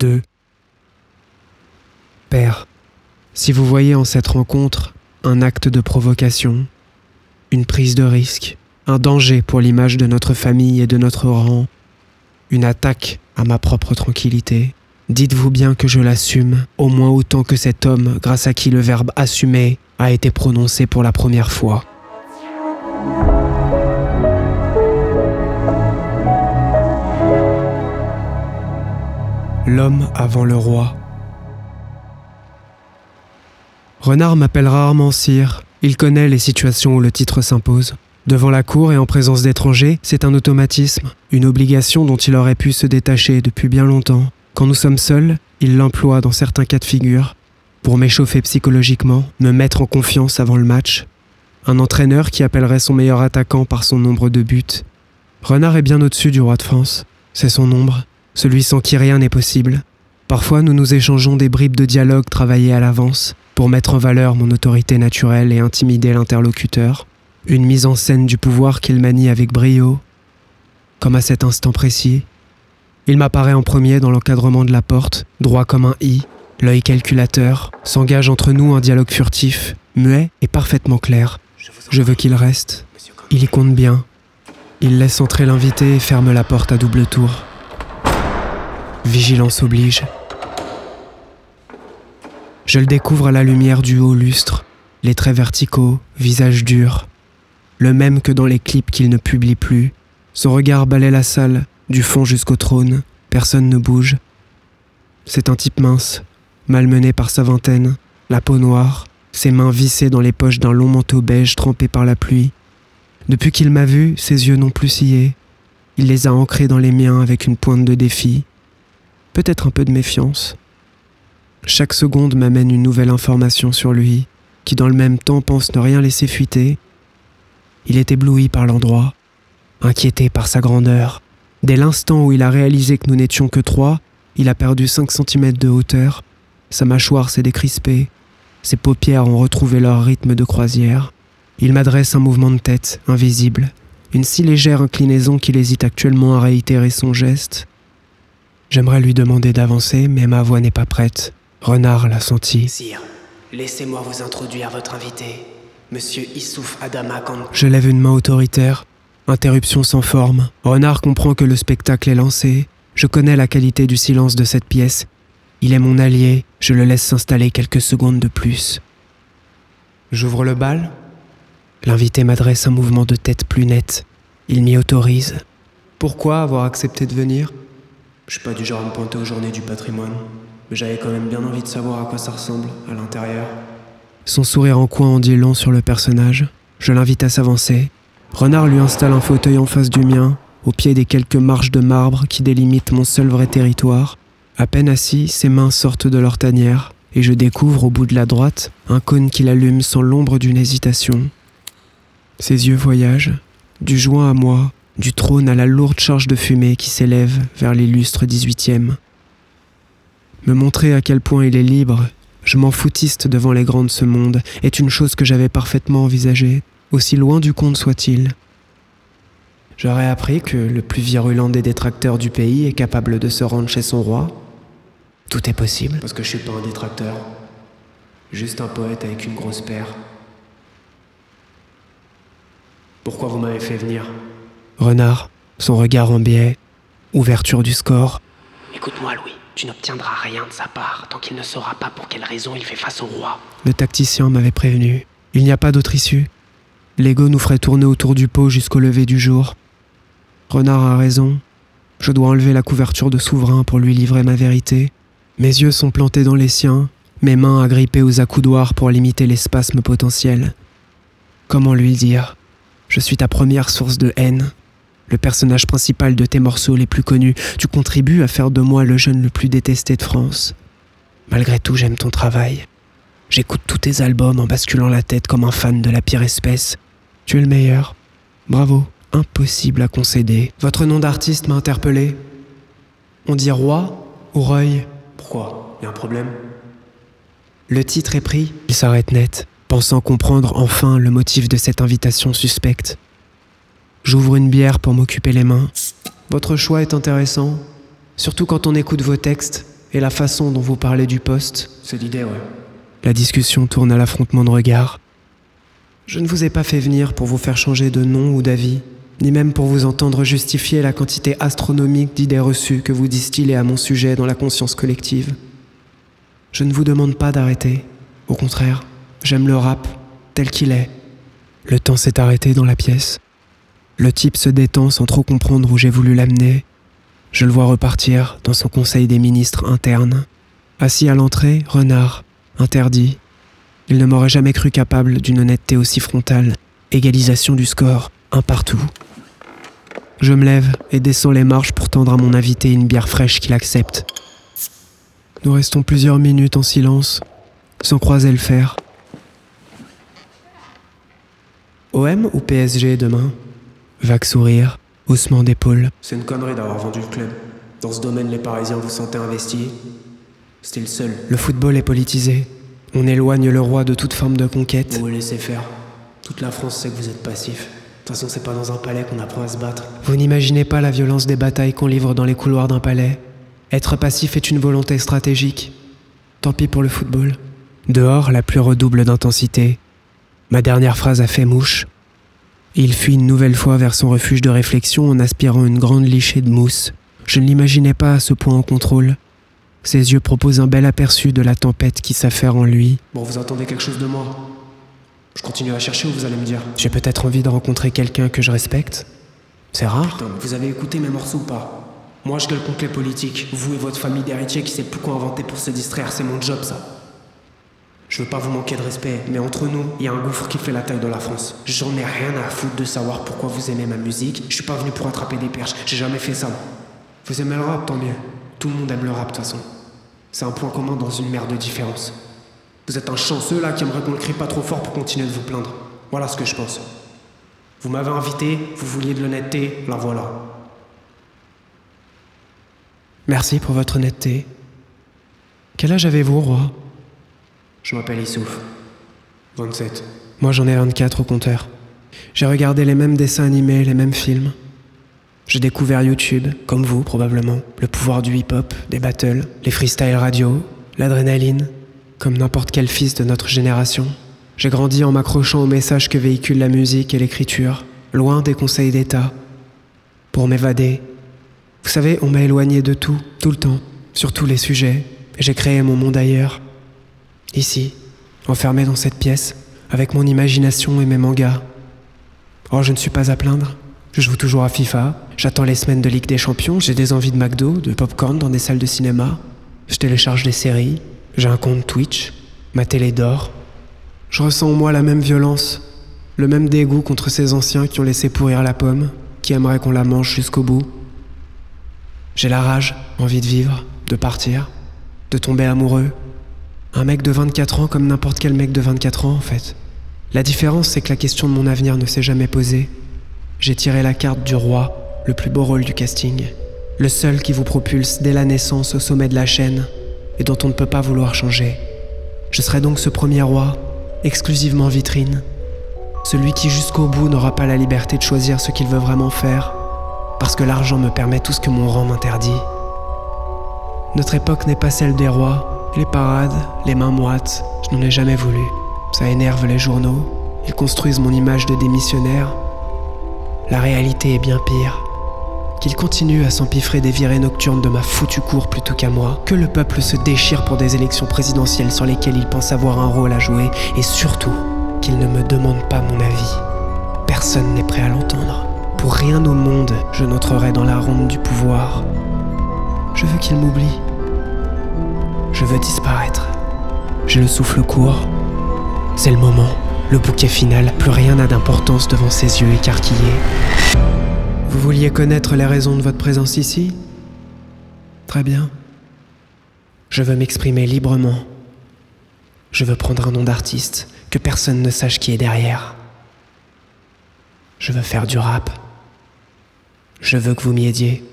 2. Père, si vous voyez en cette rencontre un acte de provocation, une prise de risque, un danger pour l'image de notre famille et de notre rang, une attaque à ma propre tranquillité, dites-vous bien que je l'assume au moins autant que cet homme grâce à qui le verbe assumer a été prononcé pour la première fois. L'homme avant le roi. Renard m'appelle rarement sire. Il connaît les situations où le titre s'impose. Devant la cour et en présence d'étrangers, c'est un automatisme, une obligation dont il aurait pu se détacher depuis bien longtemps. Quand nous sommes seuls, il l'emploie dans certains cas de figure, pour m'échauffer psychologiquement, me mettre en confiance avant le match. Un entraîneur qui appellerait son meilleur attaquant par son nombre de buts. Renard est bien au-dessus du roi de France. C'est son nombre, celui sans qui rien n'est possible. Parfois, nous nous échangeons des bribes de dialogue travaillées à l'avance pour mettre en valeur mon autorité naturelle et intimider l'interlocuteur. Une mise en scène du pouvoir qu'il manie avec brio. Comme à cet instant précis, il m'apparaît en premier dans l'encadrement de la porte, droit comme un i, l'œil calculateur, s'engage entre nous un dialogue furtif, muet et parfaitement clair. Je veux qu'il reste. Il y compte bien. Il laisse entrer l'invité et ferme la porte à double tour. Vigilance oblige. Je le découvre à la lumière du haut lustre, les traits verticaux, visage dur. Le même que dans les clips qu'il ne publie plus. Son regard balaie la salle, du fond jusqu'au trône. Personne ne bouge. C'est un type mince, malmené par sa vingtaine, la peau noire, ses mains vissées dans les poches d'un long manteau beige trempé par la pluie. Depuis qu'il m'a vu, ses yeux n'ont plus scié. Il les a ancrés dans les miens avec une pointe de défi, peut-être un peu de méfiance. Chaque seconde m'amène une nouvelle information sur lui, qui dans le même temps pense ne rien laisser fuiter. Il est ébloui par l'endroit, inquiété par sa grandeur. Dès l'instant où il a réalisé que nous n'étions que trois, il a perdu 5 cm de hauteur, sa mâchoire s'est décrispée, ses paupières ont retrouvé leur rythme de croisière. Il m'adresse un mouvement de tête, invisible, une si légère inclinaison qu'il hésite actuellement à réitérer son geste. J'aimerais lui demander d'avancer, mais ma voix n'est pas prête. Renard l'a senti. Sire, laissez-moi vous introduire votre invité, Monsieur Issouf Adama Kant. Je lève une main autoritaire. Interruption sans forme. Renard comprend que le spectacle est lancé. Je connais la qualité du silence de cette pièce. Il est mon allié, je le laisse s'installer quelques secondes de plus. J'ouvre le bal. L'invité m'adresse un mouvement de tête plus net. Il m'y autorise. Pourquoi avoir accepté de venir? Je suis pas du genre à me pointer aux journées du patrimoine, mais j'avais quand même bien envie de savoir à quoi ça ressemble à l'intérieur. Son sourire en coin en dit sur le personnage. Je l'invite à s'avancer. Renard lui installe un fauteuil en face du mien, au pied des quelques marches de marbre qui délimitent mon seul vrai territoire. À peine assis, ses mains sortent de leur tanière, et je découvre au bout de la droite un cône qui l'allume sans l'ombre d'une hésitation. Ses yeux voyagent, du joint à moi, du trône à la lourde charge de fumée qui s'élève vers l'illustre 18e. Me montrer à quel point il est libre, je m'en foutiste devant les grands de ce monde, est une chose que j'avais parfaitement envisagée, aussi loin du compte soit-il. J'aurais appris que le plus virulent des détracteurs du pays est capable de se rendre chez son roi. Tout est possible. Parce que je suis pas un détracteur. Juste un poète avec une grosse paire. Pourquoi vous m'avez fait venir? Renard, son regard en biais, ouverture du score. Écoute-moi, Louis, tu n'obtiendras rien de sa part tant qu'il ne saura pas pour quelle raison il fait face au roi. Le tacticien m'avait prévenu. Il n'y a pas d'autre issue. L'ego nous ferait tourner autour du pot jusqu'au lever du jour. Renard a raison. Je dois enlever la couverture de souverain pour lui livrer ma vérité. Mes yeux sont plantés dans les siens, mes mains agrippées aux accoudoirs pour limiter les spasmes potentiels. Comment lui dire? Je suis ta première source de haine, le personnage principal de tes morceaux les plus connus. Tu contribues à faire de moi le jeune le plus détesté de France. Malgré tout, j'aime ton travail. J'écoute tous tes albums en basculant la tête comme un fan de la pire espèce. Tu es le meilleur. Bravo. Impossible à concéder. Votre nom d'artiste m'a interpellé. On dit roi ou reuil? Pourquoi? Y a un problème? Le titre est pris. Il s'arrête net, pensant comprendre enfin le motif de cette invitation suspecte. J'ouvre une bière pour m'occuper les mains. Votre choix est intéressant, surtout quand on écoute vos textes et la façon dont vous parlez du poste. C'est l'idée, ouais. La discussion tourne à l'affrontement de regards. Je ne vous ai pas fait venir pour vous faire changer de nom ou d'avis, ni même pour vous entendre justifier la quantité astronomique d'idées reçues que vous distillez à mon sujet dans la conscience collective. Je ne vous demande pas d'arrêter. Au contraire, j'aime le rap tel qu'il est. Le temps s'est arrêté dans la pièce. Le type se détend sans trop comprendre où j'ai voulu l'amener. Je le vois repartir dans son conseil des ministres internes. Assis à l'entrée, renard, interdit. Il ne m'aurait jamais cru capable d'une honnêteté aussi frontale. Égalisation du score, un partout. Je me lève et descends les marches pour tendre à mon invité une bière fraîche qu'il accepte. Nous restons plusieurs minutes en silence, sans croiser le fer. OM ou PSG demain? Vague sourire, haussement d'épaule. C'est une connerie d'avoir vendu le club. Dans ce domaine, les Parisiens vous sentez investis. C'était le seul. Le football est politisé. On éloigne le roi de toute forme de conquête. Vous vous laissez faire. Toute la France sait que vous êtes passif. De toute façon, c'est pas dans un palais qu'on apprend à se battre. Vous n'imaginez pas la violence des batailles qu'on livre dans les couloirs d'un palais. Être passif est une volonté stratégique. Tant pis pour le football. Dehors, la pluie redouble d'intensité. Ma dernière phrase a fait mouche. Il fuit une nouvelle fois vers son refuge de réflexion en aspirant une grande lichée de mousse. Je ne l'imaginais pas à ce point en contrôle. Ses yeux proposent un bel aperçu de la tempête qui s'affaire en lui. Bon, vous attendez quelque chose de moi Je continue à chercher ou vous allez me dire J'ai peut-être envie de rencontrer quelqu'un que je respecte. C'est rare. Putain, vous avez écouté mes morceaux ou pas? Moi, je gueule contre les politiques. Vous et votre famille d'héritiers qui sait plus quoi inventer pour se distraire, c'est mon job, ça. Je veux pas vous manquer de respect, mais entre nous, il y a un gouffre qui fait la taille de la France. J'en ai rien à foutre de savoir pourquoi vous aimez ma musique. Je suis pas venu pour attraper des perches. J'ai jamais fait ça. Vous aimez le rap, tant mieux. Tout le monde aime le rap, de toute façon. C'est un point commun dans une mer de différence. Vous êtes un chanceux là qui aimerait qu'on ne crie pas trop fort pour continuer de vous plaindre. Voilà ce que je pense. Vous m'avez invité, vous vouliez de l'honnêteté, la voilà. Merci pour votre honnêteté. Quel âge avez-vous, roi? Je m'appelle Issouf. 27. Moi j'en ai 24 au compteur. J'ai regardé les mêmes dessins animés, les mêmes films. J'ai découvert YouTube, comme vous probablement, le pouvoir du hip-hop, des battles, les freestyle radio, l'adrénaline, comme n'importe quel fils de notre génération. J'ai grandi en m'accrochant aux messages que véhiculent la musique et l'écriture, loin des conseils d'État, pour m'évader. Vous savez, on m'a éloigné de tout, tout le temps, sur tous les sujets, et j'ai créé mon monde ailleurs. Ici, enfermé dans cette pièce, avec mon imagination et mes mangas. Oh, je ne suis pas à plaindre. Je joue toujours à FIFA, j'attends les semaines de Ligue des Champions, j'ai des envies de McDo, de popcorn dans des salles de cinéma. Je télécharge des séries, j'ai un compte Twitch, ma télé dort. Je ressens en moi la même violence, le même dégoût contre ces anciens qui ont laissé pourrir la pomme, qui aimeraient qu'on la mange jusqu'au bout. J'ai la rage, envie de vivre, de partir, de tomber amoureux. Un mec de 24 ans comme n'importe quel mec de 24 ans en fait. La différence c'est que la question de mon avenir ne s'est jamais posée. J'ai tiré la carte du roi, le plus beau rôle du casting. Le seul qui vous propulse dès la naissance au sommet de la chaîne et dont on ne peut pas vouloir changer. Je serai donc ce premier roi, exclusivement vitrine. Celui qui jusqu'au bout n'aura pas la liberté de choisir ce qu'il veut vraiment faire, parce que l'argent me permet tout ce que mon rang m'interdit. Notre époque n'est pas celle des rois, les parades, les mains moites, je n'en ai jamais voulu. Ça énerve les journaux, ils construisent mon image de démissionnaire, la réalité est bien pire. Qu'il continue à s'empiffrer des virées nocturnes de ma foutue cour plutôt qu'à moi, que le peuple se déchire pour des élections présidentielles sur lesquelles il pense avoir un rôle à jouer, et surtout qu'il ne me demande pas mon avis. Personne n'est prêt à l'entendre. Pour rien au monde, je n'entrerai dans la ronde du pouvoir. Je veux qu'il m'oublie. Je veux disparaître. J'ai le souffle court. C'est le moment. Le bouquet final, plus rien n'a d'importance devant ses yeux écarquillés. Vous vouliez connaître les raisons de votre présence ici? Très bien. Je veux m'exprimer librement. Je veux prendre un nom d'artiste, que personne ne sache qui est derrière. Je veux faire du rap. Je veux que vous m'y aidiez.